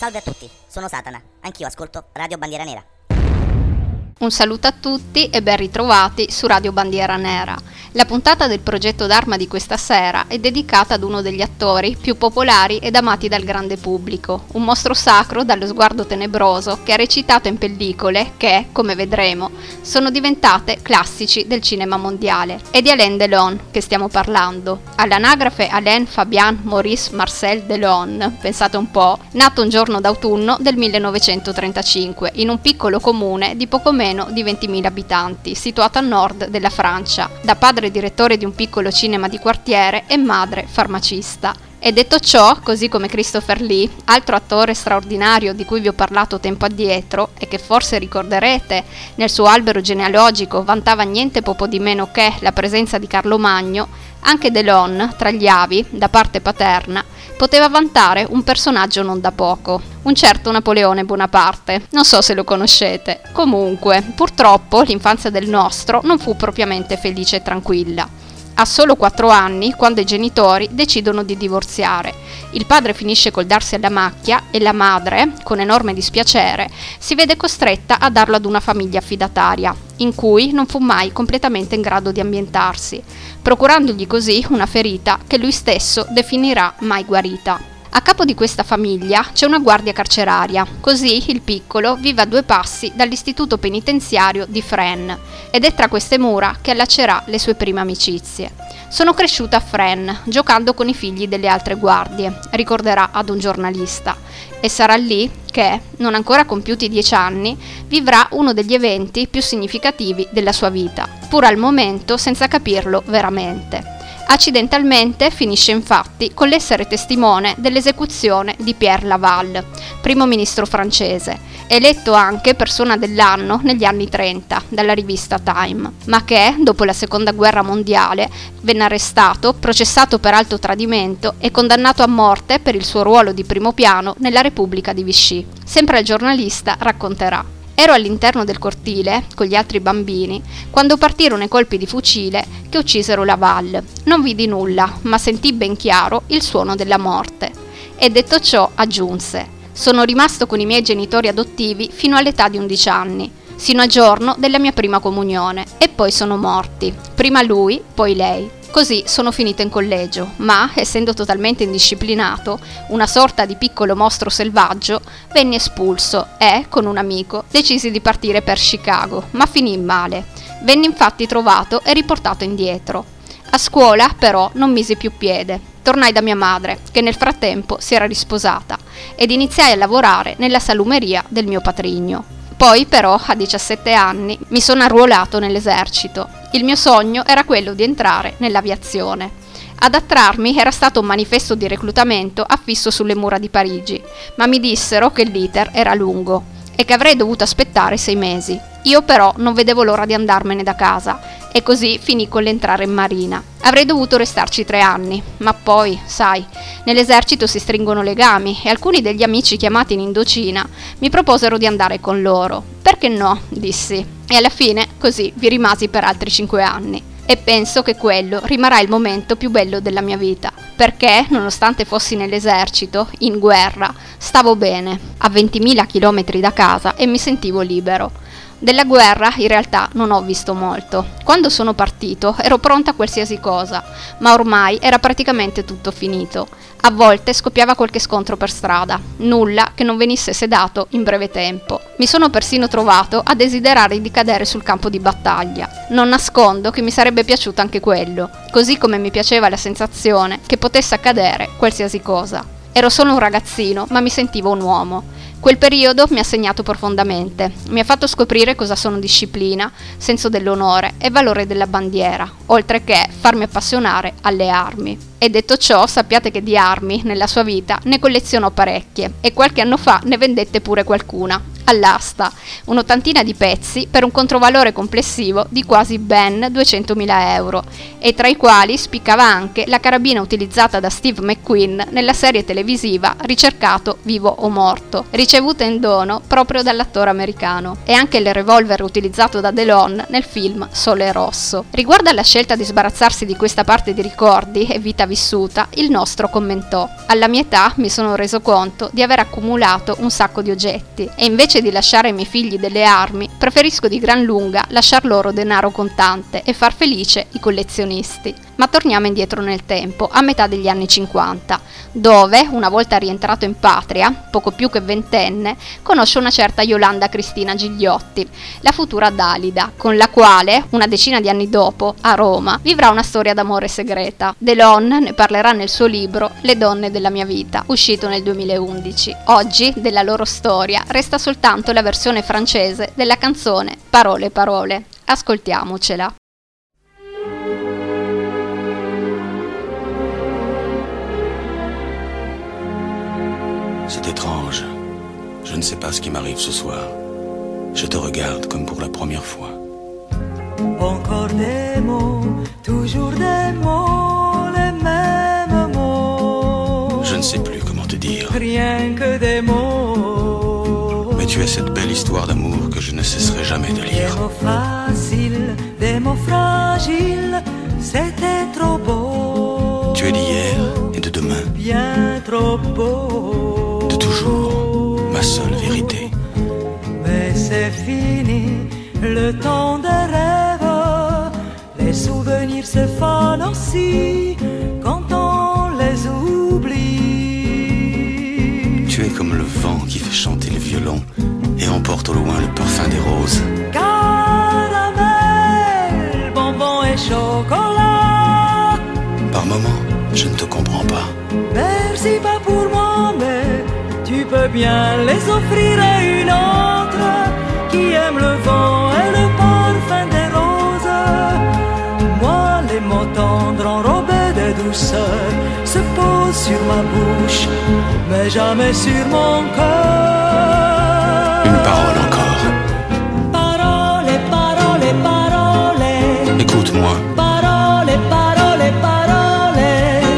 Salve a tutti, sono Satana, anch'io ascolto Radio Bandiera Nera. Un saluto a tutti e ben ritrovati su Radio Bandiera Nera. La puntata del progetto d'arma di questa sera è dedicata ad uno degli attori più popolari ed amati dal grande pubblico, un mostro sacro dallo sguardo tenebroso che ha recitato in pellicole che, come vedremo, sono diventate classici del cinema mondiale. È di Alain Delon che stiamo parlando. All'anagrafe Alain Fabien Maurice Marcel Delon, pensate un po', nato un giorno d'autunno del 1935 in un piccolo comune di poco meno meno di 20.000 abitanti, situato a nord della Francia, da padre direttore di un piccolo cinema di quartiere e madre farmacista. E detto ciò, così come Christopher Lee, altro attore straordinario di cui vi ho parlato tempo addietro e che forse ricorderete nel suo albero genealogico vantava niente poco di meno che la presenza di Carlo Magno, anche Delon, tra gli avi, da parte paterna, poteva vantare un personaggio non da poco, un certo Napoleone Bonaparte. Non so se lo conoscete. Comunque, purtroppo l'infanzia del nostro non fu propriamente felice e tranquilla. Ha solo 4 anni quando i genitori decidono di divorziare. Il padre finisce col darsi alla macchia e la madre, con enorme dispiacere, si vede costretta a darlo ad una famiglia affidataria, in cui non fu mai completamente in grado di ambientarsi, procurandogli così una ferita che lui stesso definirà mai guarita. A capo di questa famiglia c'è una guardia carceraria, così il piccolo vive a due passi dall'istituto penitenziario di Fresnes ed è tra queste mura che allaccerà le sue prime amicizie. Sono cresciuta a Fresnes, giocando con i figli delle altre guardie, ricorderà ad un giornalista, e sarà lì che, non ancora compiuti dieci anni, vivrà uno degli eventi più significativi della sua vita, pur al momento senza capirlo veramente. Accidentalmente finisce infatti con l'essere testimone dell'esecuzione di Pierre Laval, primo ministro francese, eletto anche persona dell'anno negli anni 30 dalla rivista Time, ma che, dopo la seconda guerra mondiale, venne arrestato, processato per alto tradimento e condannato a morte per il suo ruolo di primo piano nella Repubblica di Vichy. Sempre il giornalista racconterà. Ero all'interno del cortile, con gli altri bambini, quando partirono i colpi di fucile che uccisero Laval. Non vidi nulla, ma sentì ben chiaro il suono della morte. E detto ciò, aggiunse: Sono rimasto con i miei genitori adottivi fino all'età di 11 anni, sino al giorno della mia prima comunione, e poi sono morti. Prima lui, poi lei. Così sono finito in collegio, ma, essendo totalmente indisciplinato, una sorta di piccolo mostro selvaggio, venni espulso e, con un amico, decisi di partire per Chicago, ma finì male. Venne infatti trovato e riportato indietro. A scuola, però, non misi più piede. Tornai da mia madre, che nel frattempo si era risposata, ed iniziai a lavorare nella salumeria del mio patrigno. Poi però, a 17 anni, mi sono arruolato nell'esercito. Il mio sogno era quello di entrare nell'aviazione. Ad attrarmi era stato un manifesto di reclutamento affisso sulle mura di Parigi, ma mi dissero che l'iter era lungo e che avrei dovuto aspettare sei mesi. Io però non vedevo l'ora di andarmene da casa e così finì con l'entrare in marina. Avrei dovuto restarci tre anni, ma poi, sai, nell'esercito si stringono legami e alcuni degli amici chiamati in Indocina mi proposero di andare con loro. Perché no? dissi. E alla fine così vi rimasi per altri cinque anni. E penso che quello rimarrà il momento più bello della mia vita, perché, nonostante fossi nell'esercito, in guerra, stavo bene, a 20.000 km da casa e mi sentivo libero. Della guerra in realtà non ho visto molto. Quando sono partito ero pronta a qualsiasi cosa, ma ormai era praticamente tutto finito. A volte scoppiava qualche scontro per strada, nulla che non venisse sedato in breve tempo. Mi sono persino trovato a desiderare di cadere sul campo di battaglia. Non nascondo che mi sarebbe piaciuto anche quello, così come mi piaceva la sensazione che potesse accadere qualsiasi cosa. Ero solo un ragazzino, ma mi sentivo un uomo. Quel periodo mi ha segnato profondamente, mi ha fatto scoprire cosa sono disciplina, senso dell'onore e valore della bandiera, oltre che farmi appassionare alle armi. E detto ciò, sappiate che di armi, nella sua vita, ne collezionò parecchie. E qualche anno fa ne vendette pure qualcuna, all'asta, un'ottantina di pezzi per un controvalore complessivo di quasi ben 200.000 euro, e tra i quali spiccava anche la carabina utilizzata da Steve McQueen nella serie televisiva Ricercato vivo o morto, ricevuta in dono proprio dall'attore americano, e anche il revolver utilizzato da Delon nel film Sole Rosso. Riguardo alla scelta di sbarazzarsi di questa parte di ricordi e vita vissuta, il nostro commentò. Alla mia età mi sono reso conto di aver accumulato un sacco di oggetti e invece di lasciare ai miei figli delle armi, preferisco di gran lunga lasciar loro denaro contante e far felice i collezionisti. Ma torniamo indietro nel tempo, a metà degli anni 50, dove, una volta rientrato in patria, poco più che ventenne, conosce una certa Yolanda Cristina Gigliotti, la futura Dalida, con la quale, una decina di anni dopo, a Roma, vivrà una storia d'amore segreta. Delon ne parlerà nel suo libro Le donne della mia vita, uscito nel 2011. Oggi, della loro storia, resta soltanto la versione francese della canzone Parole parole. Ascoltiamocela. C'est étrange. Je ne sais pas ce qui m'arrive ce soir. Je te regarde comme pour la première fois. Encore des mots, toujours ne sais plus comment te dire. Rien que des mots. Mais tu es cette belle histoire d'amour que je ne cesserai jamais de Des lire. mots faciles, des mots fragiles, c'était trop beau. Tu es d'hier et de demain, Bien trop beau. de toujours, ma seule vérité. Mais c'est fini, le temps des rêves. Les souvenirs se fanent aussi quand comme le vent qui fait chanter le violon et emporte au loin le parfum des roses. Caramel, bonbon et chocolat. Par moments, je ne te comprends pas. Merci pas pour moi, mais tu peux bien les offrir à une autre qui aime le vent sur ma bouche, mais jamais sur mon cœur. Une parole encore. Parole, parole, parole. Écoute-moi, Parole, parole, parole.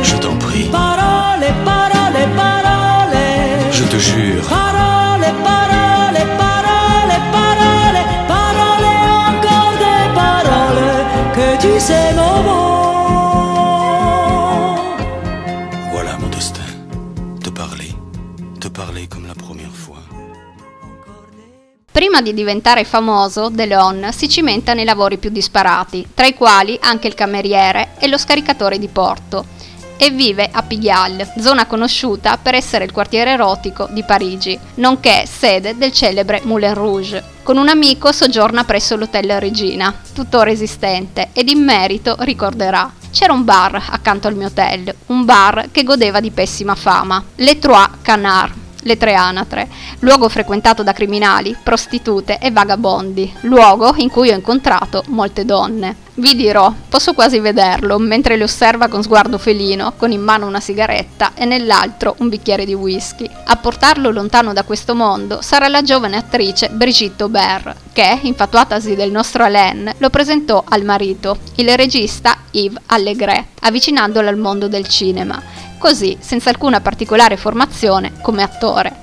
je t'en prie. Parole, parole, parole. Je te jure, Parole, parole, parole, parole. Parole, encore des paroles. Que tu sais nos mots. Prima di diventare famoso, Delon si cimenta nei lavori più disparati, tra i quali anche il cameriere e lo scaricatore di porto, e vive a Pigalle, zona conosciuta per essere il quartiere erotico di Parigi, nonché sede del celebre Moulin Rouge. Con un amico soggiorna presso l'Hotel Regina, tuttora esistente, ed in merito ricorderà. C'era un bar accanto al mio hotel, un bar che godeva di pessima fama, Le Trois Canards, le tre anatre, luogo frequentato da criminali, prostitute e vagabondi, luogo in cui ho incontrato molte donne. Vi dirò, posso quasi vederlo mentre le osserva con sguardo felino, con in mano una sigaretta e nell'altro un bicchiere di whisky. A portarlo lontano da questo mondo sarà la giovane attrice Brigitte Aubert, che, infatuatasi del nostro Alain, lo presentò al marito, il regista Yves Allegret, avvicinandolo al mondo del cinema così senza alcuna particolare formazione come attore.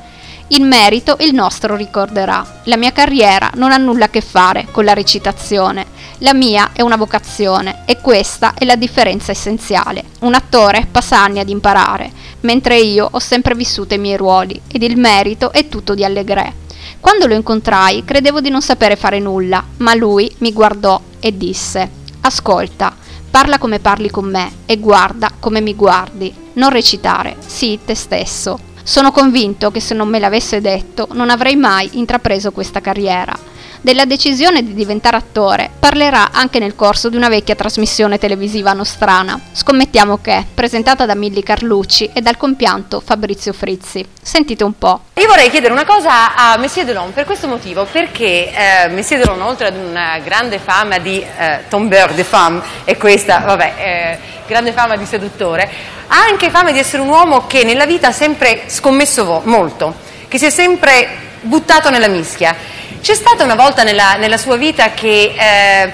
In merito il nostro ricorderà, la mia carriera non ha nulla a che fare con la recitazione, la mia è una vocazione e questa è la differenza essenziale. Un attore passa anni ad imparare, mentre io ho sempre vissuto i miei ruoli ed il merito è tutto di Allegret. Quando lo incontrai credevo di non sapere fare nulla, ma lui mi guardò e disse Ascolta, Parla come parli con me e guarda come mi guardi. Non recitare, sii te stesso. Sono convinto che se non me l'avesse detto non avrei mai intrapreso questa carriera. Della decisione di diventare attore parlerà anche nel corso di una vecchia trasmissione televisiva nostrana. Scommettiamo che, presentata da Milli Carlucci e dal compianto Fabrizio Frizzi. Sentite un po'. Io vorrei chiedere una cosa a Messie Delon per questo motivo, perché eh, Messie Delon, oltre ad una grande fama di eh, tombeur de femme, e questa, vabbè, eh, grande fama di seduttore, ha anche fama di essere un uomo che nella vita ha sempre scommesso molto, che si è sempre buttato nella mischia. C'è stata una volta nella, nella sua vita che eh,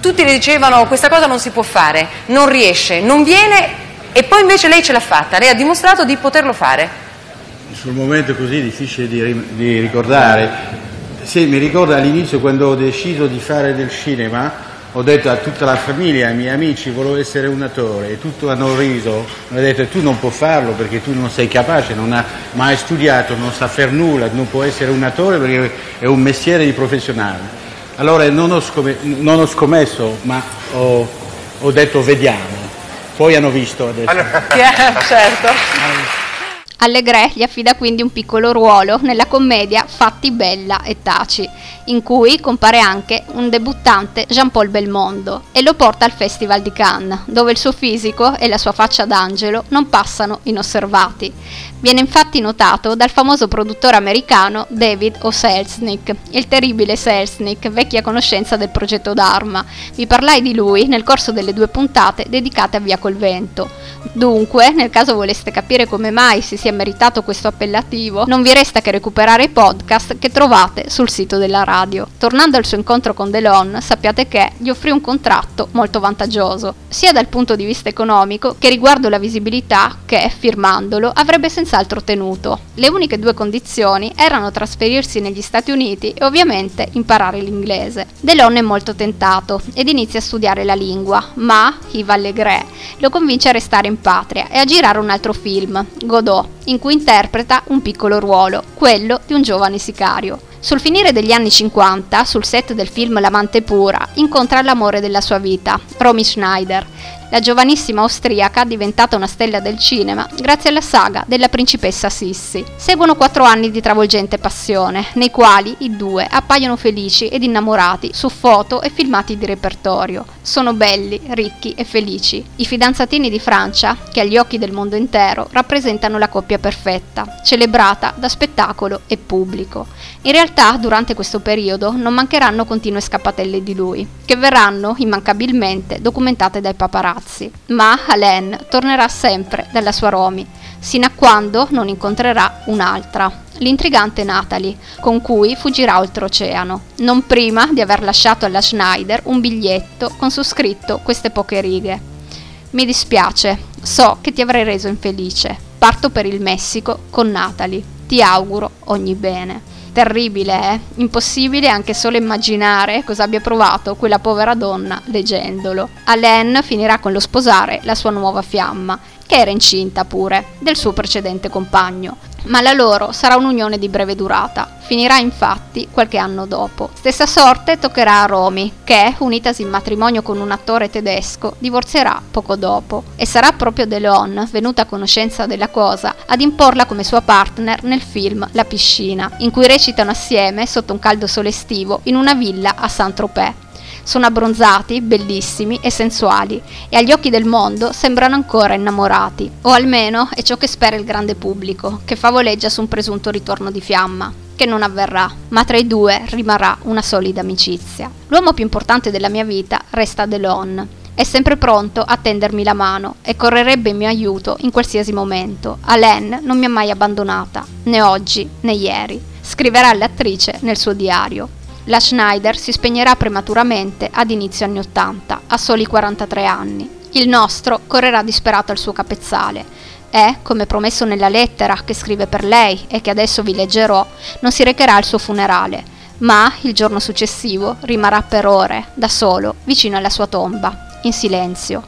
tutti le dicevano questa cosa non si può fare, non riesce, non viene, e poi invece lei ce l'ha fatta, lei ha dimostrato di poterlo fare. Sul momento così difficile di, di ricordare, sì, mi ricordo all'inizio quando ho deciso di fare del cinema, ho detto a tutta la famiglia, ai miei amici, volevo essere un attore e tutti hanno riso, hanno detto tu non puoi farlo perché tu non sei capace, non hai mai studiato, non sa fare nulla, non può essere un attore perché è un mestiere di professionale. Allora non ho, scom- non ho scommesso, ma ho, ho, detto vediamo. Poi hanno visto adesso. certo. Allegre gli affida quindi un piccolo ruolo nella commedia Fatti Bella e Taci, in cui compare anche un debuttante Jean-Paul Belmondo e lo porta al Festival di Cannes, dove il suo fisico e la sua faccia d'angelo non passano inosservati. Viene infatti notato dal famoso produttore americano David O. Selznick, il terribile Selznick, vecchia conoscenza del progetto Dharma. Vi parlai di lui nel corso delle due puntate dedicate a Via col Vento. Dunque, nel caso voleste capire come mai si sia meritato questo appellativo, non vi resta che recuperare i podcast che trovate sul sito della radio. Tornando al suo incontro con Delon, sappiate che gli offrì un contratto molto vantaggioso, sia dal punto di vista economico che riguardo la visibilità che, firmandolo, avrebbe senz'altro tenuto. Le uniche due condizioni erano trasferirsi negli Stati Uniti e ovviamente imparare l'inglese. Delon è molto tentato ed inizia a studiare la lingua, ma Yves Allégret lo convince a restare in patria e a girare un altro film, Godot, in cui interpreta un piccolo ruolo, quello di un giovane sicario. Sul finire degli anni 50, sul set del film L'amante pura, incontra l'amore della sua vita, Romy Schneider, la giovanissima austriaca diventata una stella del cinema grazie alla saga della principessa Sissi. Seguono quattro anni di travolgente passione, nei quali i due appaiono felici ed innamorati su foto e filmati di repertorio. Sono belli, ricchi e felici. I fidanzatini di Francia, che agli occhi del mondo intero rappresentano la coppia perfetta, celebrata da spettacolo e pubblico. In realtà, durante questo periodo non mancheranno continue scappatelle di lui, che verranno immancabilmente documentate dai paparazzi ragazzi, ma Alain tornerà sempre dalla sua Romy, sino a quando non incontrerà un'altra, l'intrigante Natalie, con cui fuggirà oltreoceano, non prima di aver lasciato alla Schneider un biglietto con su scritto queste poche righe. Mi dispiace, so che ti avrei reso infelice. Parto per il Messico con Natalie. Ti auguro ogni bene. Terribile, eh? Impossibile anche solo immaginare cosa abbia provato quella povera donna leggendolo. Alain finirà con lo sposare la sua nuova fiamma, che era incinta pure, del suo precedente compagno. Ma la loro sarà un'unione di breve durata, Finirà infatti qualche anno dopo. Stessa sorte toccherà a Romy, che, unitasi in matrimonio con un attore tedesco, divorzierà poco dopo. E sarà proprio Delon, venuta a conoscenza della cosa, ad imporla come sua partner nel film La piscina, in cui recitano assieme, sotto un caldo sole estivo, in una villa a Saint-Tropez. Sono abbronzati, bellissimi e sensuali e agli occhi del mondo sembrano ancora innamorati, o almeno è ciò che spera il grande pubblico, che favoleggia su un presunto ritorno di fiamma che non avverrà, ma tra i due rimarrà una solida amicizia. L'uomo più importante della mia vita resta Delon. È sempre pronto a tendermi la mano e correrebbe in mio aiuto in qualsiasi momento. Alain non mi ha mai abbandonata, né oggi né ieri. Scriverà l'attrice nel suo diario. La Schneider si spegnerà prematuramente ad inizio anni 80, a soli 43 anni. Il nostro correrà disperato al suo capezzale e, come promesso nella lettera che scrive per lei e che adesso vi leggerò, non si recherà al suo funerale, ma il giorno successivo rimarrà per ore, da solo, vicino alla sua tomba, in silenzio.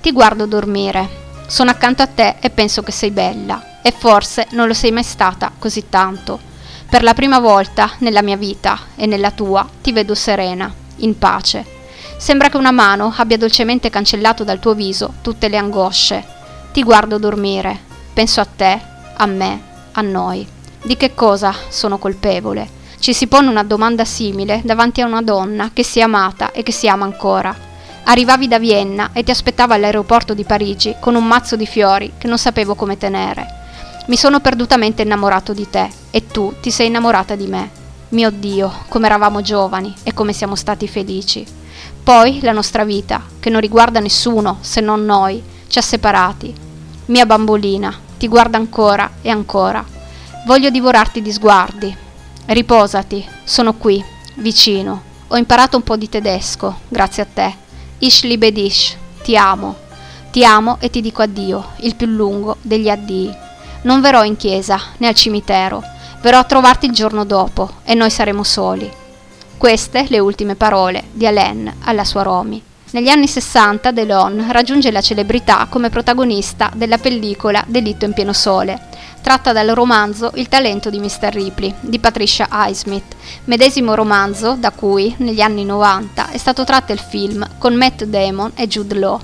Ti guardo dormire, sono accanto a te e penso che sei bella, e forse non lo sei mai stata così tanto. Per la prima volta nella mia vita e nella tua ti vedo serena, in pace. Sembra che una mano abbia dolcemente cancellato dal tuo viso tutte le angosce. Ti guardo dormire, penso a te, a me, a noi. Di che cosa sono colpevole? Ci si pone una domanda simile davanti a una donna che si è amata e che si ama ancora. Arrivavi da Vienna e ti aspettava all'aeroporto di Parigi con un mazzo di fiori che non sapevo come tenere. Mi sono perdutamente innamorato di te e tu ti sei innamorata di me. Mio Dio, come eravamo giovani e come siamo stati felici. Poi la nostra vita, che non riguarda nessuno se non noi, ci ha separati. Mia bambolina, ti guarda ancora e ancora. Voglio divorarti di sguardi. Riposati, sono qui, vicino. Ho imparato un po' di tedesco, grazie a te. Ich liebe dich, ti amo. Ti amo e ti dico addio, il più lungo degli addii. Non verrò in chiesa né al cimitero, verrò a trovarti il giorno dopo e noi saremo soli. Queste le ultime parole di Alain alla sua Romy. Negli anni 60 Delon raggiunge la celebrità come protagonista della pellicola Delitto in pieno sole, tratta dal romanzo Il talento di Mr. Ripley di Patricia Highsmith, medesimo romanzo da cui negli anni 90 è stato tratto il film con Matt Damon e Jude Law.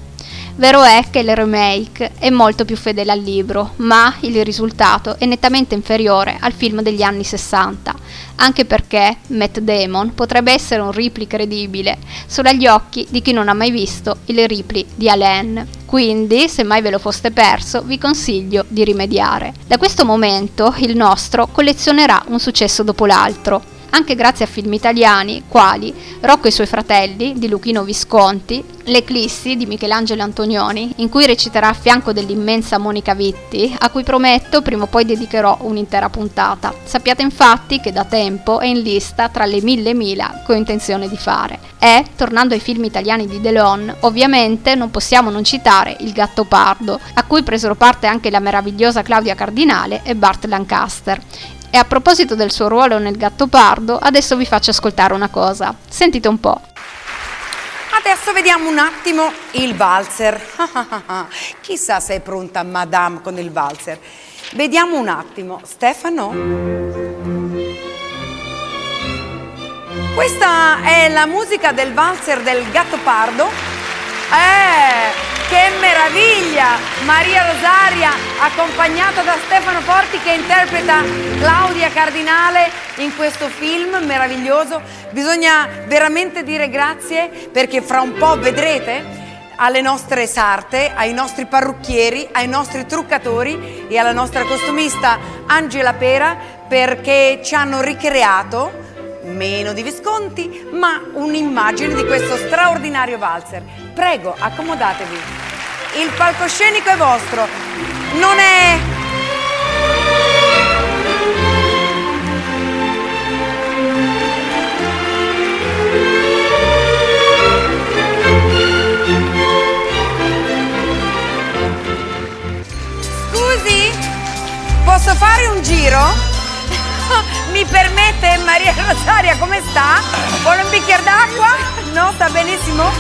Vero è che il remake è molto più fedele al libro, ma il risultato è nettamente inferiore al film degli anni 60, anche perché Matt Damon potrebbe essere un Ripley credibile solo agli occhi di chi non ha mai visto il Ripley di Alain. Quindi, se mai ve lo foste perso, vi consiglio di rimediare. Da questo momento il nostro collezionerà un successo dopo l'altro anche grazie a film italiani quali Rocco e i suoi fratelli di Luchino Visconti, L'Eclissi di Michelangelo Antonioni, in cui reciterà a fianco dell'immensa Monica Vitti, a cui prometto prima o poi dedicherò un'intera puntata. Sappiate infatti che da tempo è in lista tra le mille mila che ho intenzione di fare. E, tornando ai film italiani di Delon, ovviamente non possiamo non citare Il Gatto Pardo, a cui presero parte anche la meravigliosa Claudia Cardinale e Bart Lancaster, e a proposito del suo ruolo nel Gattopardo, adesso vi faccio ascoltare una cosa. Sentite un po'. Adesso vediamo un attimo il valzer. Chissà se è pronta Madame con il valzer. Vediamo un attimo. Stefano? Questa è la musica del valzer del Gattopardo. Eh! Che meraviglia! Maria Rosaria, accompagnata da Stefano Forti che interpreta Claudia Cardinale in questo film meraviglioso. Bisogna veramente dire grazie perché fra un po' vedrete alle nostre sarte, ai nostri parrucchieri, ai nostri truccatori e alla nostra costumista Angela Pera perché ci hanno ricreato meno di Visconti, ma un'immagine di questo straordinario valzer. Prego, accomodatevi. Il palcoscenico è vostro. Non è Scusi, posso fare un giro? Mi permette Maria Rosaria, come sta? Vuole un bicchiere d'acqua? No, sta benissimo?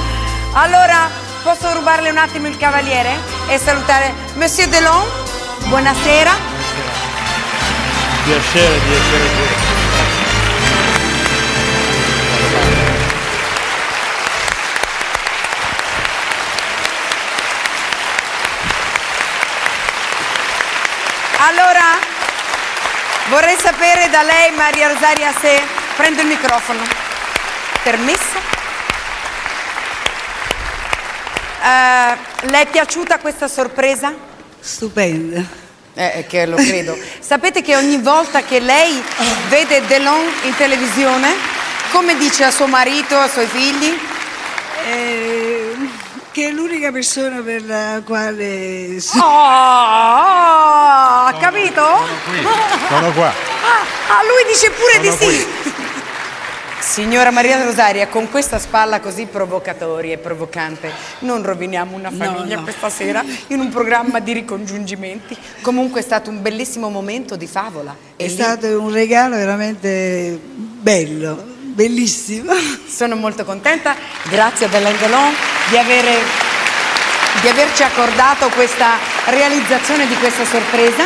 Allora, posso rubarle un attimo il cavaliere e salutare Monsieur Delon? Buonasera. Piacere di essere qui. Allora, vorrei sapere da lei, Maria Rosaria, se prendo il microfono. Permesso? Eh, le è piaciuta questa sorpresa? Stupenda. Eh, che lo credo. Sapete che ogni volta che lei vede Delon in televisione, come dice a suo marito, ai suoi figli? Eh, che è l'unica persona per la quale... Oh, ha capito? Sono qua. Ah, ah, lui dice pure Sono di sì. Signora Maria Rosaria, con questa spalla così provocatoria e provocante, non roviniamo una famiglia no. questa sera in un programma di ricongiungimenti. Comunque è stato un bellissimo momento di favola. È lì stato un regalo veramente bello, bellissimo. sono molto contenta, grazie ad Alain Delon di, avere, di averci accordato questa realizzazione di questa sorpresa.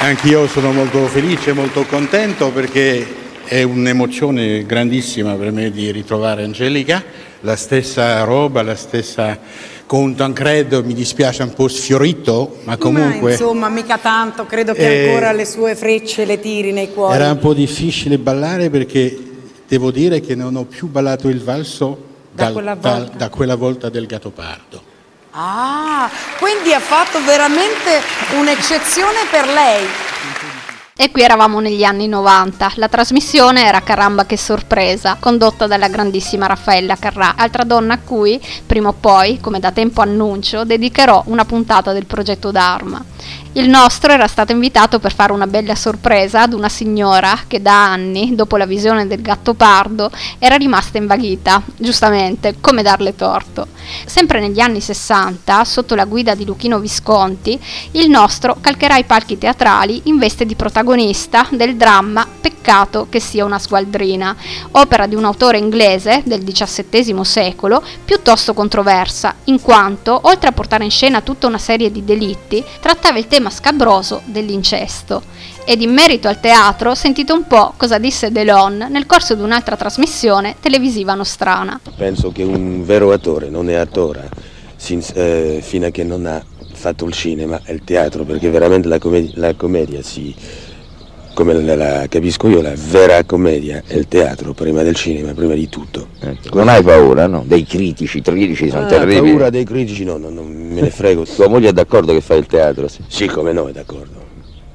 Anch'io sono molto felice, molto contento perché è un'emozione grandissima per me di ritrovare Angelica, la stessa roba, la stessa con Tancredo, mi dispiace un po' sfiorito, ma Ma comunque insomma, mica tanto, credo che Eh, ancora le sue frecce le tiri nei cuori. era un po' difficile ballare perché devo dire che non ho più ballato il valso Da dal- quella dal- volta. da quella volta del Gattopardo. Ah, quindi ha fatto veramente un'eccezione per lei. E qui eravamo negli anni 90. La trasmissione era Caramba che sorpresa, condotta dalla grandissima Raffaella Carrà, altra donna a cui, prima o poi, come da tempo annuncio, dedicherò una puntata del progetto Dharma. Il nostro era stato invitato per fare una bella sorpresa ad una signora che da anni, dopo la visione del gatto pardo, era rimasta invaghita, giustamente, come darle torto. Sempre negli anni 60, sotto la guida di Luchino Visconti, il nostro calcherà i palchi teatrali in veste di protagonista del dramma Peccato che sia una sgualdrina, opera di un autore inglese del XVII secolo piuttosto controversa, in quanto, oltre a portare in scena tutta una serie di delitti, trattava il tema scabroso dell'incesto. Ed in merito al teatro sentite un po' cosa disse Delon nel corso di un'altra trasmissione televisiva nostrana. Penso che un vero attore non è attore eh, fino a che non ha fatto il cinema e il teatro, perché veramente la commedia, la commedia si, come la, la, capisco io, la vera commedia è il teatro prima del cinema, prima di tutto. Ecco. Non hai paura, no? Dei critici, i critici sono ah, terribili. paura dei critici no, no, non me ne frego. Tua moglie è d'accordo che fai il teatro? Sì, sì come no, è d'accordo.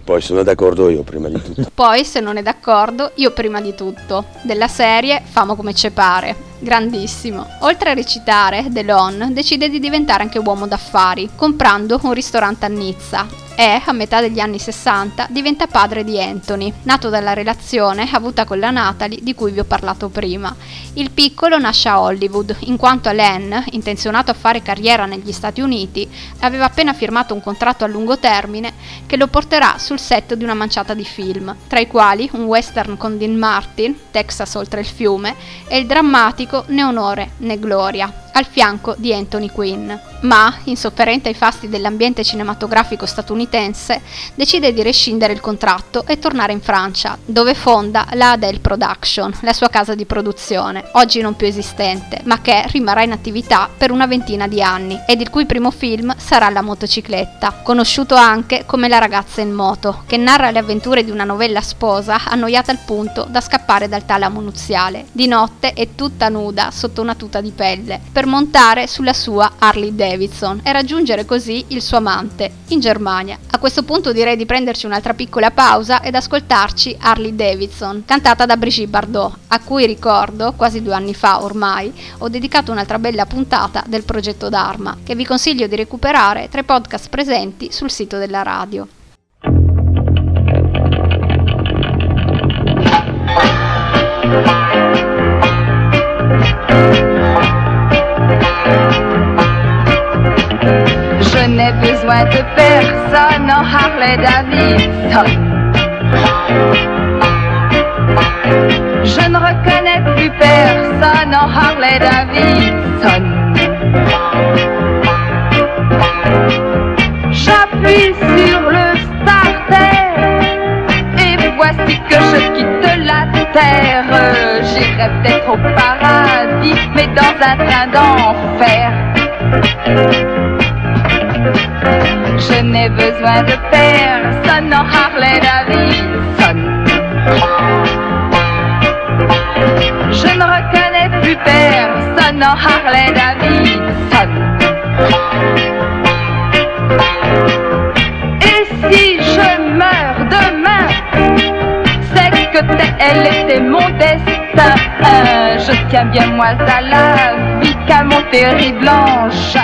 Poi sono d'accordo io prima di tutto. Poi, se non è d'accordo, io prima di tutto. Della serie Famo come ce pare. Grandissimo. Oltre a recitare, Delon decide di diventare anche uomo d'affari, comprando un ristorante a Nizza e, a metà degli anni 60, diventa padre di Anthony, nato dalla relazione avuta con la Natalie di cui vi ho parlato prima. Il piccolo nasce a Hollywood, in quanto Alain, intenzionato a fare carriera negli Stati Uniti, aveva appena firmato un contratto a lungo termine che lo porterà sul set di una manciata di film, tra i quali un western con Dean Martin, Texas oltre il fiume, e il drammatico Né onore né gloria, al fianco di Anthony Quinn. Ma, insofferente ai fasti dell'ambiente cinematografico statunitense, decide di rescindere il contratto e tornare in Francia, dove fonda la Adele Production, la sua casa di produzione, oggi non più esistente, ma che rimarrà in attività per una ventina di anni, ed il cui primo film sarà La motocicletta, conosciuto anche come La ragazza in moto, che narra le avventure di una novella sposa annoiata al punto da scappare dal talamo nuziale. Di notte è tutta nuda sotto una tuta di pelle, per montare sulla sua Harley Davidson e raggiungere così il suo amante in Germania. A questo punto direi di prenderci un'altra piccola pausa ed ascoltarci Harley Davidson, cantata da Brigitte Bardot, a cui ricordo, quasi due anni fa ormai, ho dedicato un'altra bella puntata del progetto Dharma, che vi consiglio di recuperare tra i podcast presenti sul sito della radio. Je de personne en Harley Davidson. Je ne reconnais plus personne en Harley Davidson. J'appuie sur le starter et voici que je quitte la terre. J'irai peut-être au paradis, mais dans un train d'enfer. Je n'ai besoin de personne en Harley Davidson. Je ne reconnais plus personne en Harley Davidson. Et si je meurs demain, c'est que elle était mon destin. Je tiens bien moins à la vie qu'à mon terrible ange.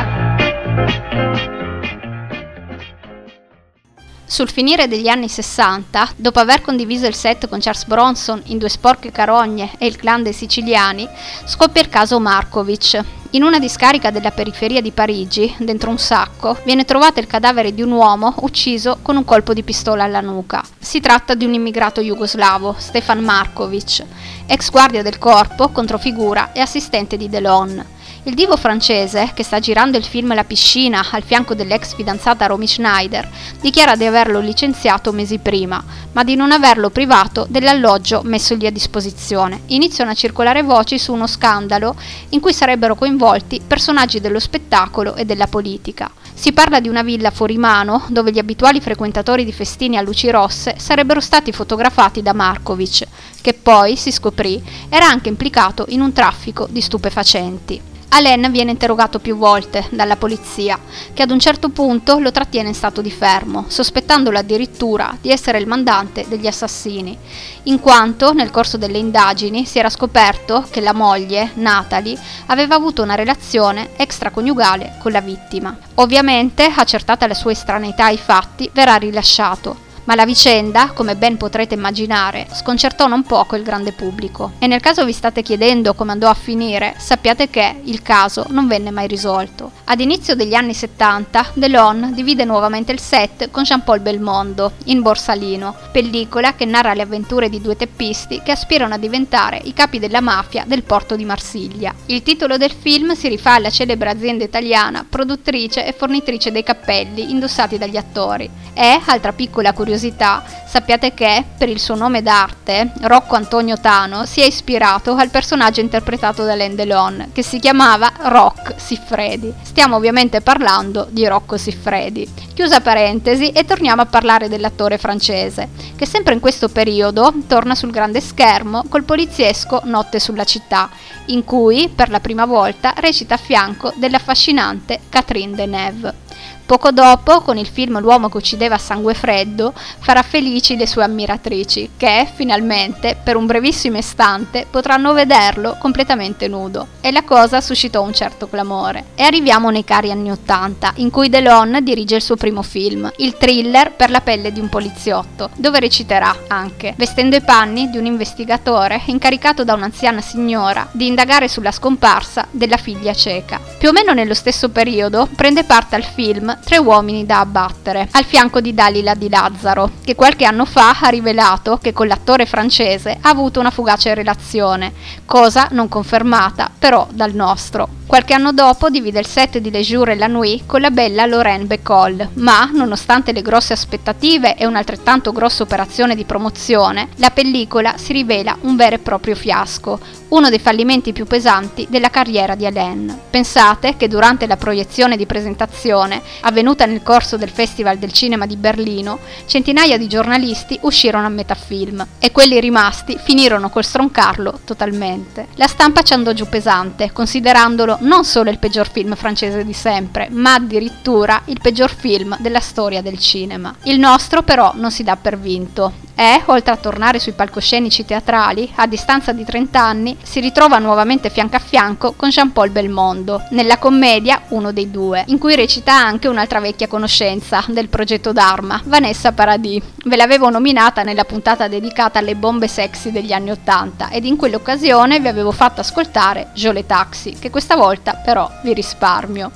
Sul finire degli anni 60, dopo aver condiviso il set con Charles Bronson in Due sporche carogne e il clan dei siciliani, scoppia il caso Markovic. In una discarica della periferia di Parigi, dentro un sacco, viene trovato il cadavere di un uomo ucciso con un colpo di pistola alla nuca. Si tratta di un immigrato jugoslavo, Stefan Markovic, ex guardia del corpo, controfigura e assistente di Delon. Il divo francese, che sta girando il film La piscina al fianco dell'ex fidanzata Romy Schneider, dichiara di averlo licenziato mesi prima, ma di non averlo privato dell'alloggio messogli a disposizione. Iniziano a circolare voci su uno scandalo in cui sarebbero coinvolti personaggi dello spettacolo e della politica. Si parla di una villa fuori mano dove gli abituali frequentatori di festini a luci rosse sarebbero stati fotografati da Markovic, che poi, si scoprì, era anche implicato in un traffico di stupefacenti. Alain viene interrogato più volte dalla polizia, che ad un certo punto lo trattiene in stato di fermo, sospettandolo addirittura di essere il mandante degli assassini, in quanto nel corso delle indagini si era scoperto che la moglie, Natalie, aveva avuto una relazione extraconiugale con la vittima. Ovviamente, accertata la sua estraneità ai fatti, verrà rilasciato, ma la vicenda, come ben potrete immaginare, sconcertò non poco il grande pubblico. E nel caso vi state chiedendo come andò a finire, sappiate che il caso non venne mai risolto. Ad inizio degli anni 70, Delon divide nuovamente il set con Jean-Paul Belmondo, in Borsalino, pellicola che narra le avventure di due teppisti che aspirano a diventare i capi della mafia del porto di Marsiglia. Il titolo del film si rifà alla celebre azienda italiana, produttrice e fornitrice dei cappelli indossati dagli attori. E, altra piccola curiosità, curiosità, sappiate che, per il suo nome d'arte, Rocco Antonio Tano si è ispirato al personaggio interpretato da Alain Delon, che si chiamava Rock Siffredi. Stiamo ovviamente parlando di Rocco Siffredi. Chiusa parentesi e torniamo a parlare dell'attore francese, che sempre in questo periodo torna sul grande schermo col poliziesco Notte sulla città, in cui, per la prima volta, recita a fianco dell'affascinante Catherine Deneuve. Poco dopo, con il film L'uomo che uccideva a sangue freddo, farà felici le sue ammiratrici, che, finalmente, per un brevissimo istante, potranno vederlo completamente nudo. E la cosa suscitò un certo clamore. E arriviamo nei cari anni Ottanta, in cui Delon dirige il suo primo film, il thriller Per la pelle di un poliziotto, dove reciterà anche, vestendo i panni di un investigatore incaricato da un'anziana signora di indagare sulla scomparsa della figlia cieca. Più o meno nello stesso periodo prende parte al film Tre uomini da abbattere, al fianco di Dalila di Lazzaro, che qualche anno fa ha rivelato che con l'attore francese ha avuto una fugace relazione, cosa non confermata però dal nostro. Qualche anno dopo divide il set di Le Jour et la Nuit con la bella Lorraine Becol, ma, nonostante le grosse aspettative e un'altrettanto grossa operazione di promozione, la pellicola si rivela un vero e proprio fiasco, uno dei fallimenti più pesanti della carriera di Alain. Pensate che durante la proiezione di presentazione, avvenuta nel corso del Festival del Cinema di Berlino, centinaia di giornalisti uscirono a metà film e quelli rimasti finirono col stroncarlo totalmente. La stampa ci andò giù pesante, considerandolo non solo il peggior film francese di sempre, ma addirittura il peggior film della storia del cinema. Il nostro però non si dà per vinto e, oltre a tornare sui palcoscenici teatrali, a distanza di 30 anni, si ritrova nuovamente fianco a fianco con Jean-Paul Belmondo, nella commedia Uno dei due, in cui recita anche un'altra vecchia conoscenza del progetto Dharma, Vanessa Paradis. Ve l'avevo nominata nella puntata dedicata alle bombe sexy degli anni Ottanta ed in quell'occasione vi avevo fatto ascoltare Jole Taxi, che questa volta però vi risparmio.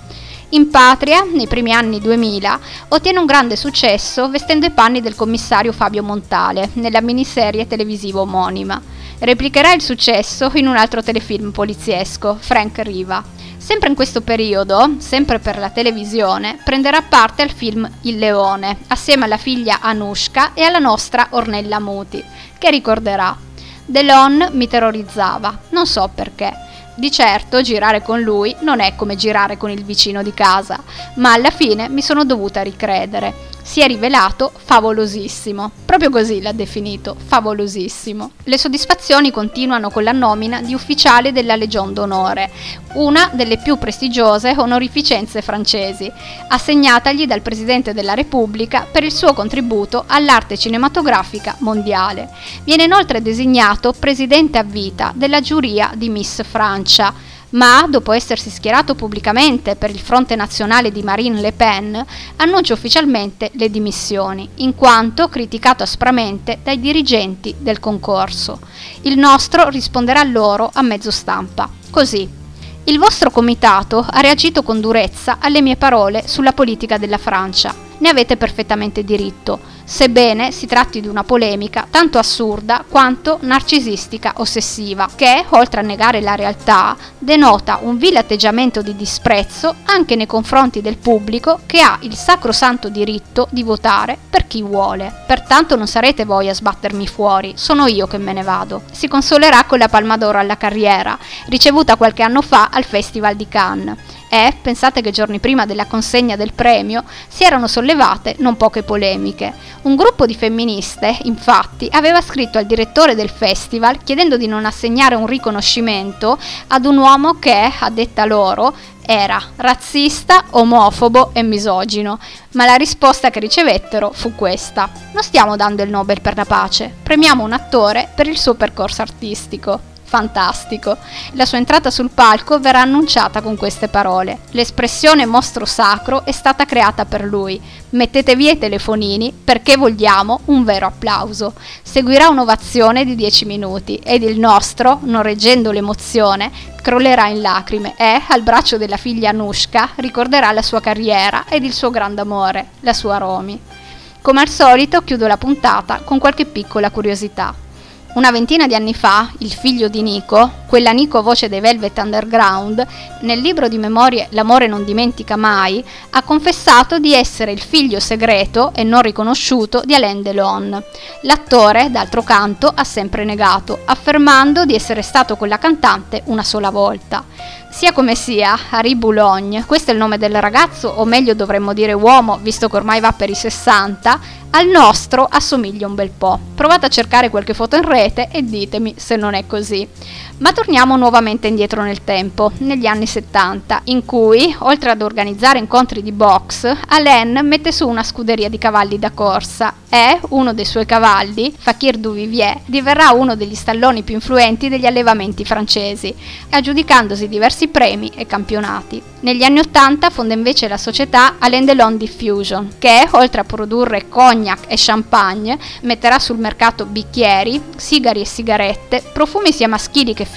In patria, nei primi anni 2000, ottiene un grande successo vestendo i panni del commissario Fabio Montale nella miniserie televisiva omonima. Replicherà il successo in un altro telefilm poliziesco, Frank Riva. Sempre in questo periodo, sempre per la televisione, prenderà parte al film Il Leone, assieme alla figlia Anushka e alla nostra Ornella Muti, che ricorderà. Delon mi terrorizzava, non so perché. Di certo girare con lui non è come girare con il vicino di casa, ma alla fine mi sono dovuta ricredere si è rivelato favolosissimo. Proprio così l'ha definito, favolosissimo. Le soddisfazioni continuano con la nomina di ufficiale della Legion d'Onore, una delle più prestigiose onorificenze francesi, assegnatagli dal Presidente della Repubblica per il suo contributo all'arte cinematografica mondiale. Viene inoltre designato Presidente a vita della giuria di Miss Francia ma dopo essersi schierato pubblicamente per il fronte nazionale di Marine Le Pen, annuncia ufficialmente le dimissioni, in quanto criticato aspramente dai dirigenti del concorso. Il nostro risponderà loro a mezzo stampa. Così. Il vostro comitato ha reagito con durezza alle mie parole sulla politica della Francia. Ne avete perfettamente diritto sebbene si tratti di una polemica tanto assurda quanto narcisistica ossessiva, che, oltre a negare la realtà, denota un vile atteggiamento di disprezzo anche nei confronti del pubblico che ha il sacrosanto diritto di votare per chi vuole. Pertanto non sarete voi a sbattermi fuori, sono io che me ne vado. Si consolerà con la Palma d'Oro alla carriera, ricevuta qualche anno fa al Festival di Cannes e, pensate che giorni prima della consegna del premio, si erano sollevate non poche polemiche. Un gruppo di femministe, infatti, aveva scritto al direttore del festival chiedendo di non assegnare un riconoscimento ad un uomo che, a detta loro, era razzista, omofobo e misogino, ma la risposta che ricevettero fu questa. Non stiamo dando il Nobel per la pace, premiamo un attore per il suo percorso artistico fantastico. La sua entrata sul palco verrà annunciata con queste parole. L'espressione mostro sacro è stata creata per lui. Mettete via i telefonini perché vogliamo un vero applauso. Seguirà un'ovazione di 10 minuti ed il nostro, non reggendo l'emozione, crollerà in lacrime e, al braccio della figlia Anushka, ricorderà la sua carriera ed il suo grande amore, la sua Romy. Come al solito chiudo la puntata con qualche piccola curiosità. Una ventina di anni fa, il figlio di Nico, quella Nico voce dei Velvet Underground, nel libro di memorie L'amore non dimentica mai, ha confessato di essere il figlio segreto e non riconosciuto di Alain Delon. L'attore, d'altro canto, ha sempre negato, affermando di essere stato con la cantante una sola volta. Sia come sia, Harry Boulogne, questo è il nome del ragazzo, o meglio dovremmo dire uomo, visto che ormai va per i 60, al nostro assomiglia un bel po'. Provate a cercare qualche foto in rete e ditemi se non è così. Ma torniamo nuovamente indietro nel tempo, negli anni 70, in cui, oltre ad organizzare incontri di box, Alain mette su una scuderia di cavalli da corsa e uno dei suoi cavalli, Fakir Duvivier, diverrà uno degli stalloni più influenti degli allevamenti francesi, aggiudicandosi diversi premi e campionati. Negli anni 80 fonda invece la società Alain Delon Diffusion, che, oltre a produrre cognac e champagne, metterà sul mercato bicchieri, sigari e sigarette, profumi sia maschili che femminili,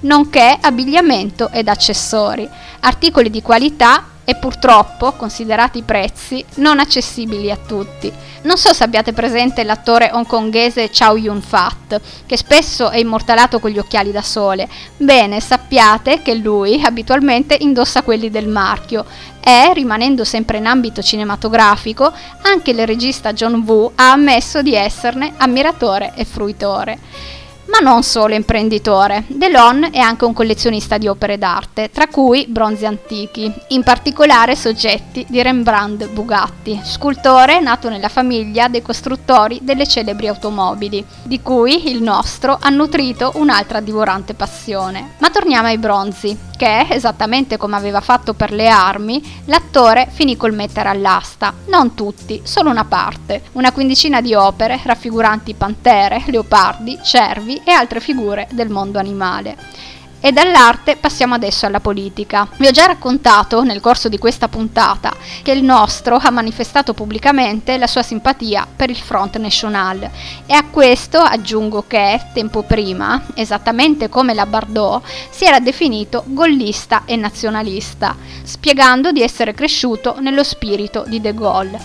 nonché abbigliamento ed accessori, articoli di qualità e purtroppo, considerati i prezzi, non accessibili a tutti. Non so se abbiate presente l'attore hongkongese Chow Yun-fat, che spesso è immortalato con gli occhiali da sole. Bene, sappiate che lui abitualmente indossa quelli del marchio e, rimanendo sempre in ambito cinematografico, anche il regista John Woo ha ammesso di esserne ammiratore e fruitore. Ma non solo imprenditore, Delon è anche un collezionista di opere d'arte, tra cui bronzi antichi, in particolare soggetti di Rembrandt Bugatti, scultore nato nella famiglia dei costruttori delle celebri automobili, di cui il nostro ha nutrito un'altra divorante passione. Ma torniamo ai bronzi, che, esattamente come aveva fatto per le armi, l'attore finì col mettere all'asta. Non tutti, solo una parte, una quindicina di opere raffiguranti pantere, leopardi, cervi e altre figure del mondo animale. E dall'arte passiamo adesso alla politica. Vi ho già raccontato nel corso di questa puntata che il nostro ha manifestato pubblicamente la sua simpatia per il Front National e a questo aggiungo che tempo prima, esattamente come la Bardot, si era definito gollista e nazionalista, spiegando di essere cresciuto nello spirito di De Gaulle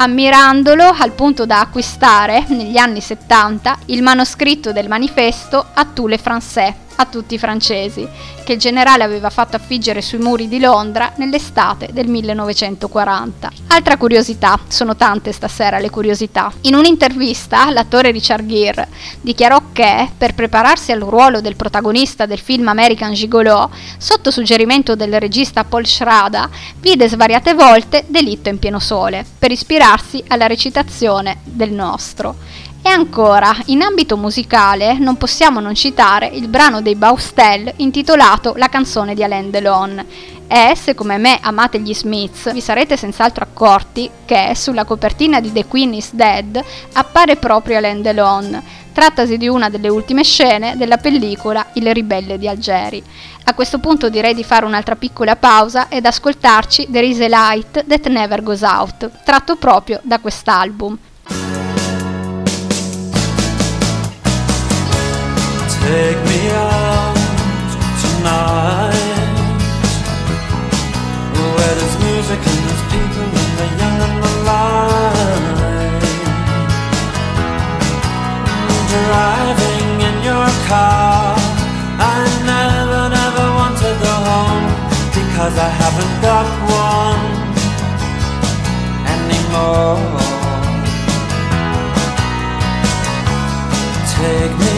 ammirandolo al punto da acquistare negli anni 70 il manoscritto del manifesto A tous les Français a tutti i francesi, che il generale aveva fatto affiggere sui muri di Londra nell'estate del 1940. Altra curiosità, sono tante stasera le curiosità. In un'intervista l'attore Richard Gere dichiarò che, per prepararsi al ruolo del protagonista del film American Gigolo, sotto suggerimento del regista Paul Schrader, vide svariate volte Delitto in pieno sole, per ispirarsi alla recitazione del nostro. E ancora, in ambito musicale, non possiamo non citare il brano dei Baustel intitolato La canzone di Alain Delon. E se come me amate gli Smiths, vi sarete senz'altro accorti che sulla copertina di The Queen is Dead appare proprio Alain Delon. Trattasi di una delle ultime scene della pellicola Il ribelle di Algeri. A questo punto direi di fare un'altra piccola pausa ed ascoltarci There is a Light That Never Goes Out, tratto proprio da quest'album. Take me out tonight. Where there's music and there's people and the young and the light. Driving in your car. I never, never want to go home Because I haven't got one anymore. Take me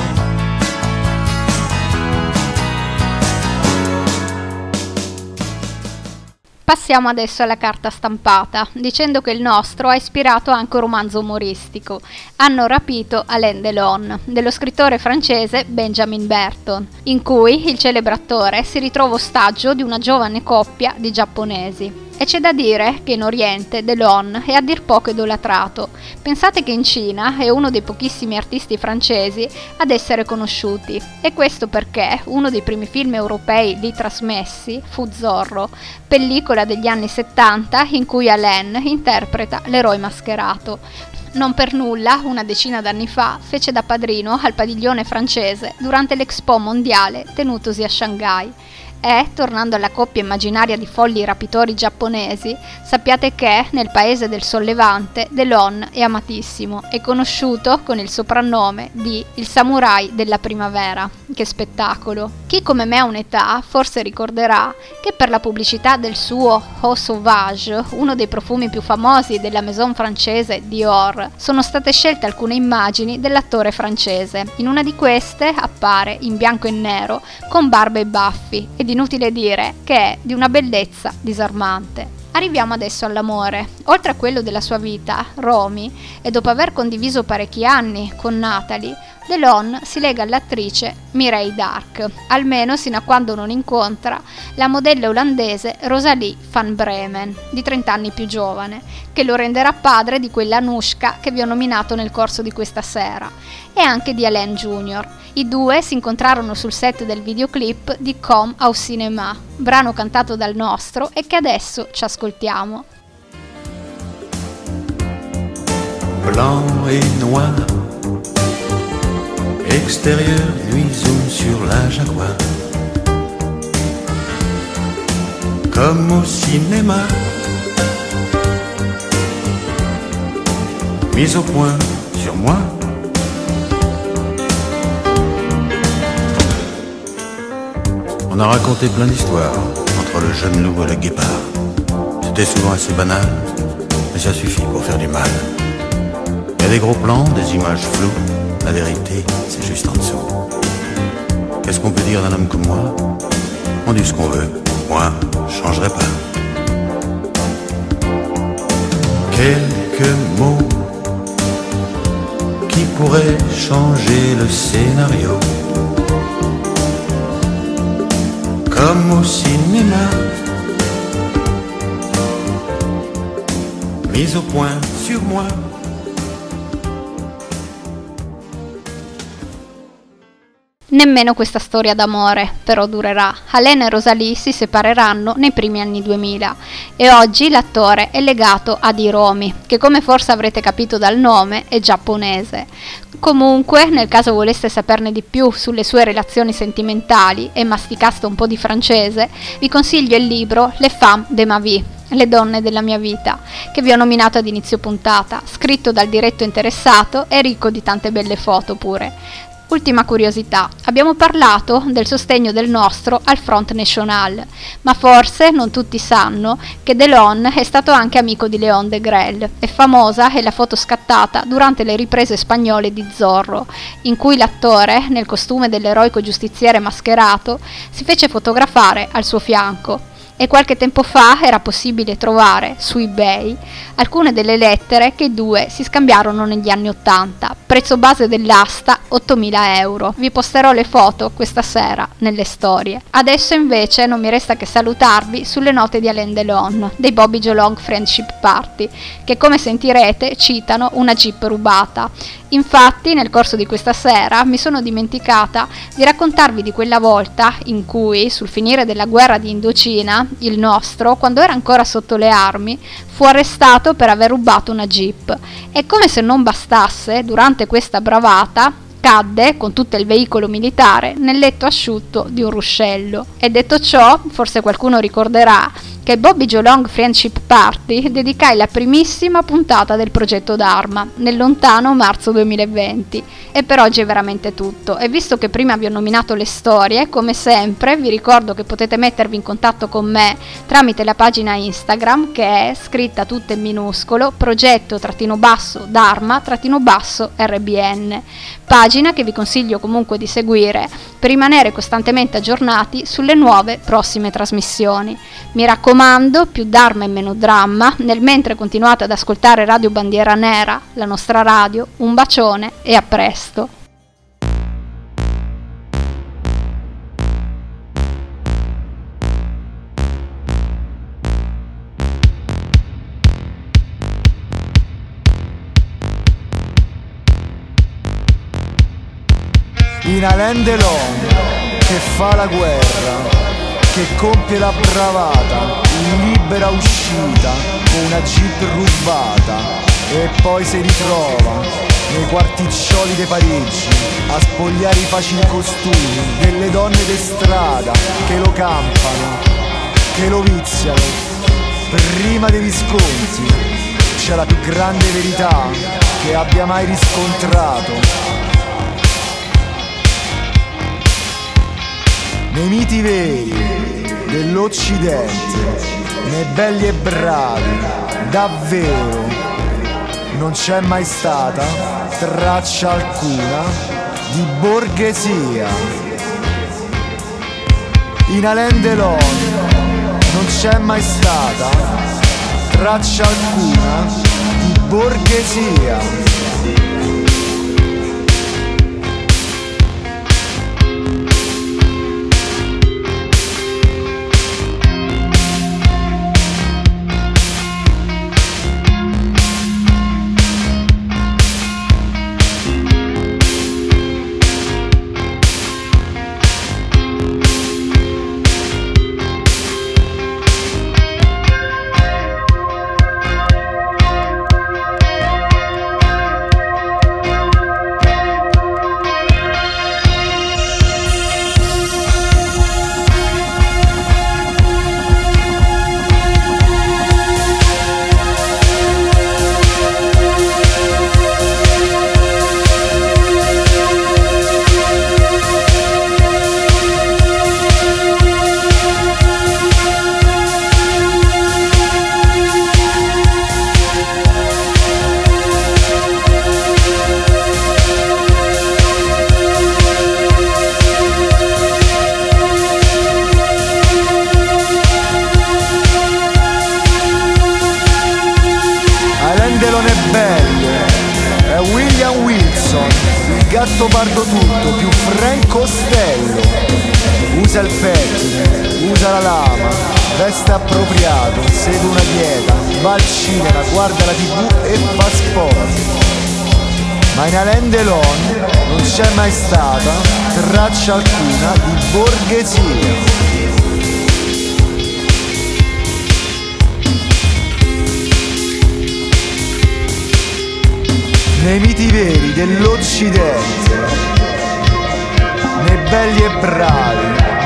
Passiamo adesso alla carta stampata, dicendo che il nostro ha ispirato anche un romanzo umoristico. Hanno rapito Alain Delon, dello scrittore francese Benjamin Burton, in cui il celebre attore si ritrova ostaggio di una giovane coppia di giapponesi. E c'è da dire che in Oriente Delon è a dir poco idolatrato. Pensate che in Cina è uno dei pochissimi artisti francesi ad essere conosciuti. E questo perché uno dei primi film europei lì trasmessi fu Zorro, pellicola degli anni 70 in cui Alain interpreta l'eroe mascherato. Non per nulla, una decina d'anni fa, fece da padrino al padiglione francese durante l'Expo mondiale tenutosi a Shanghai. E, tornando alla coppia immaginaria di folli rapitori giapponesi, sappiate che, nel paese del sollevante, Delon è amatissimo e conosciuto con il soprannome di il samurai della primavera. Che spettacolo! Chi come me ha un'età forse ricorderà che per la pubblicità del suo Eau Sauvage, uno dei profumi più famosi della maison francese Dior, sono state scelte alcune immagini dell'attore francese. In una di queste appare in bianco e nero con barba e baffi ed inutile dire che è di una bellezza disarmante. Arriviamo adesso all'amore. Oltre a quello della sua vita, Romy, e dopo aver condiviso parecchi anni con Natalie, Delon si lega all'attrice Mireille Dark, almeno sino a quando non incontra la modella olandese Rosalie van Bremen, di 30 anni più giovane, che lo renderà padre di quella Anushka che vi ho nominato nel corso di questa sera, e anche di Alain Jr. I due si incontrarono sul set del videoclip di Com au Cinéma, brano cantato dal nostro e che adesso ci Blanc et noir, extérieur, nuit sur la Jaguar. Comme au cinéma, mise au point sur moi. On a raconté plein d'histoires entre le jeune loup et le guépard. C'était souvent assez banal, mais ça suffit pour faire du mal. Il y a des gros plans, des images floues, la vérité, c'est juste en dessous. Qu'est-ce qu'on peut dire d'un homme comme moi? On dit ce qu'on veut, moi, je changerai pas. Quelques mots qui pourraient changer le scénario. Comme au cinéma, mise au point sur moi. Nemmeno questa storia d'amore però durerà. Alain e Rosalie si separeranno nei primi anni 2000 e oggi l'attore è legato a Hiromi, che come forse avrete capito dal nome è giapponese. Comunque, nel caso voleste saperne di più sulle sue relazioni sentimentali e masticaste un po' di francese, vi consiglio il libro Les femmes de ma vie, le donne della mia vita, che vi ho nominato ad inizio puntata, scritto dal diretto interessato e ricco di tante belle foto pure. Ultima curiosità, abbiamo parlato del sostegno del nostro al Front National, ma forse non tutti sanno che Delon è stato anche amico di Léon de Grel e famosa è la foto scattata durante le riprese spagnole di Zorro, in cui l'attore, nel costume dell'eroico giustiziere mascherato, si fece fotografare al suo fianco e qualche tempo fa era possibile trovare su eBay alcune delle lettere che i due si scambiarono negli anni Ottanta. Prezzo base dell'asta 8.000 euro. Vi posterò le foto questa sera nelle storie. Adesso invece non mi resta che salutarvi sulle note di Alain Delon dei Bobby Jolong Friendship Party che come sentirete citano una jeep rubata. Infatti nel corso di questa sera mi sono dimenticata di raccontarvi di quella volta in cui sul finire della guerra di Indocina il nostro, quando era ancora sotto le armi, fu arrestato per aver rubato una jeep e come se non bastasse, durante questa bravata, cadde con tutto il veicolo militare nel letto asciutto di un ruscello. E detto ciò, forse qualcuno ricorderà che Bobby Joe Long Friendship Party dedicai la primissima puntata del progetto Dharma, nel lontano marzo 2020. E per oggi è veramente tutto. E visto che prima vi ho nominato le storie, come sempre vi ricordo che potete mettervi in contatto con me tramite la pagina Instagram che è scritta tutta in minuscolo progetto-dharma-rbn pagina che vi consiglio comunque di seguire per rimanere costantemente aggiornati sulle nuove prossime trasmissioni. Mi raccomando, più Dharma e meno dramma, nel mentre continuate ad ascoltare Radio Bandiera Nera, la nostra radio, un bacione e a presto. in Alain che fa la guerra, che compie la bravata, in libera uscita con una jeep rubata e poi si ritrova nei quarticcioli di Parigi a spogliare i facili costumi delle donne de strada che lo campano, che lo viziano. Prima dei Visconti c'è la più grande verità che abbia mai riscontrato nei miti veri dell'Occidente, nei belli e bravi, davvero non c'è mai stata traccia alcuna di borghesia. In Alain Delon non c'è mai stata traccia alcuna di borghesia.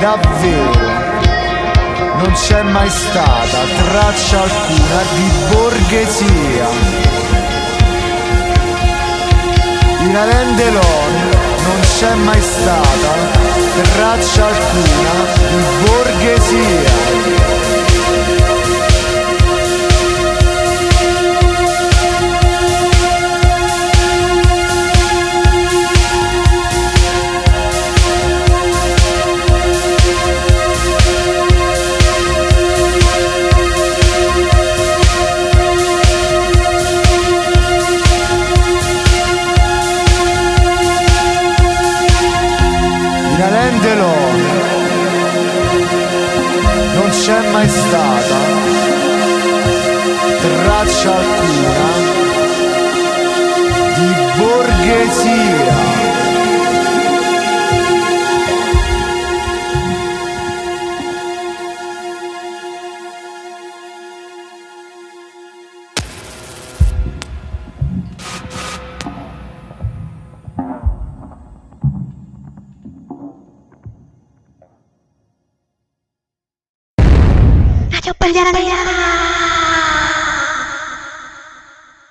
Davvero, non c'è mai stata traccia alcuna di borghesia. In Alain non c'è mai stata traccia alcuna di borghesia.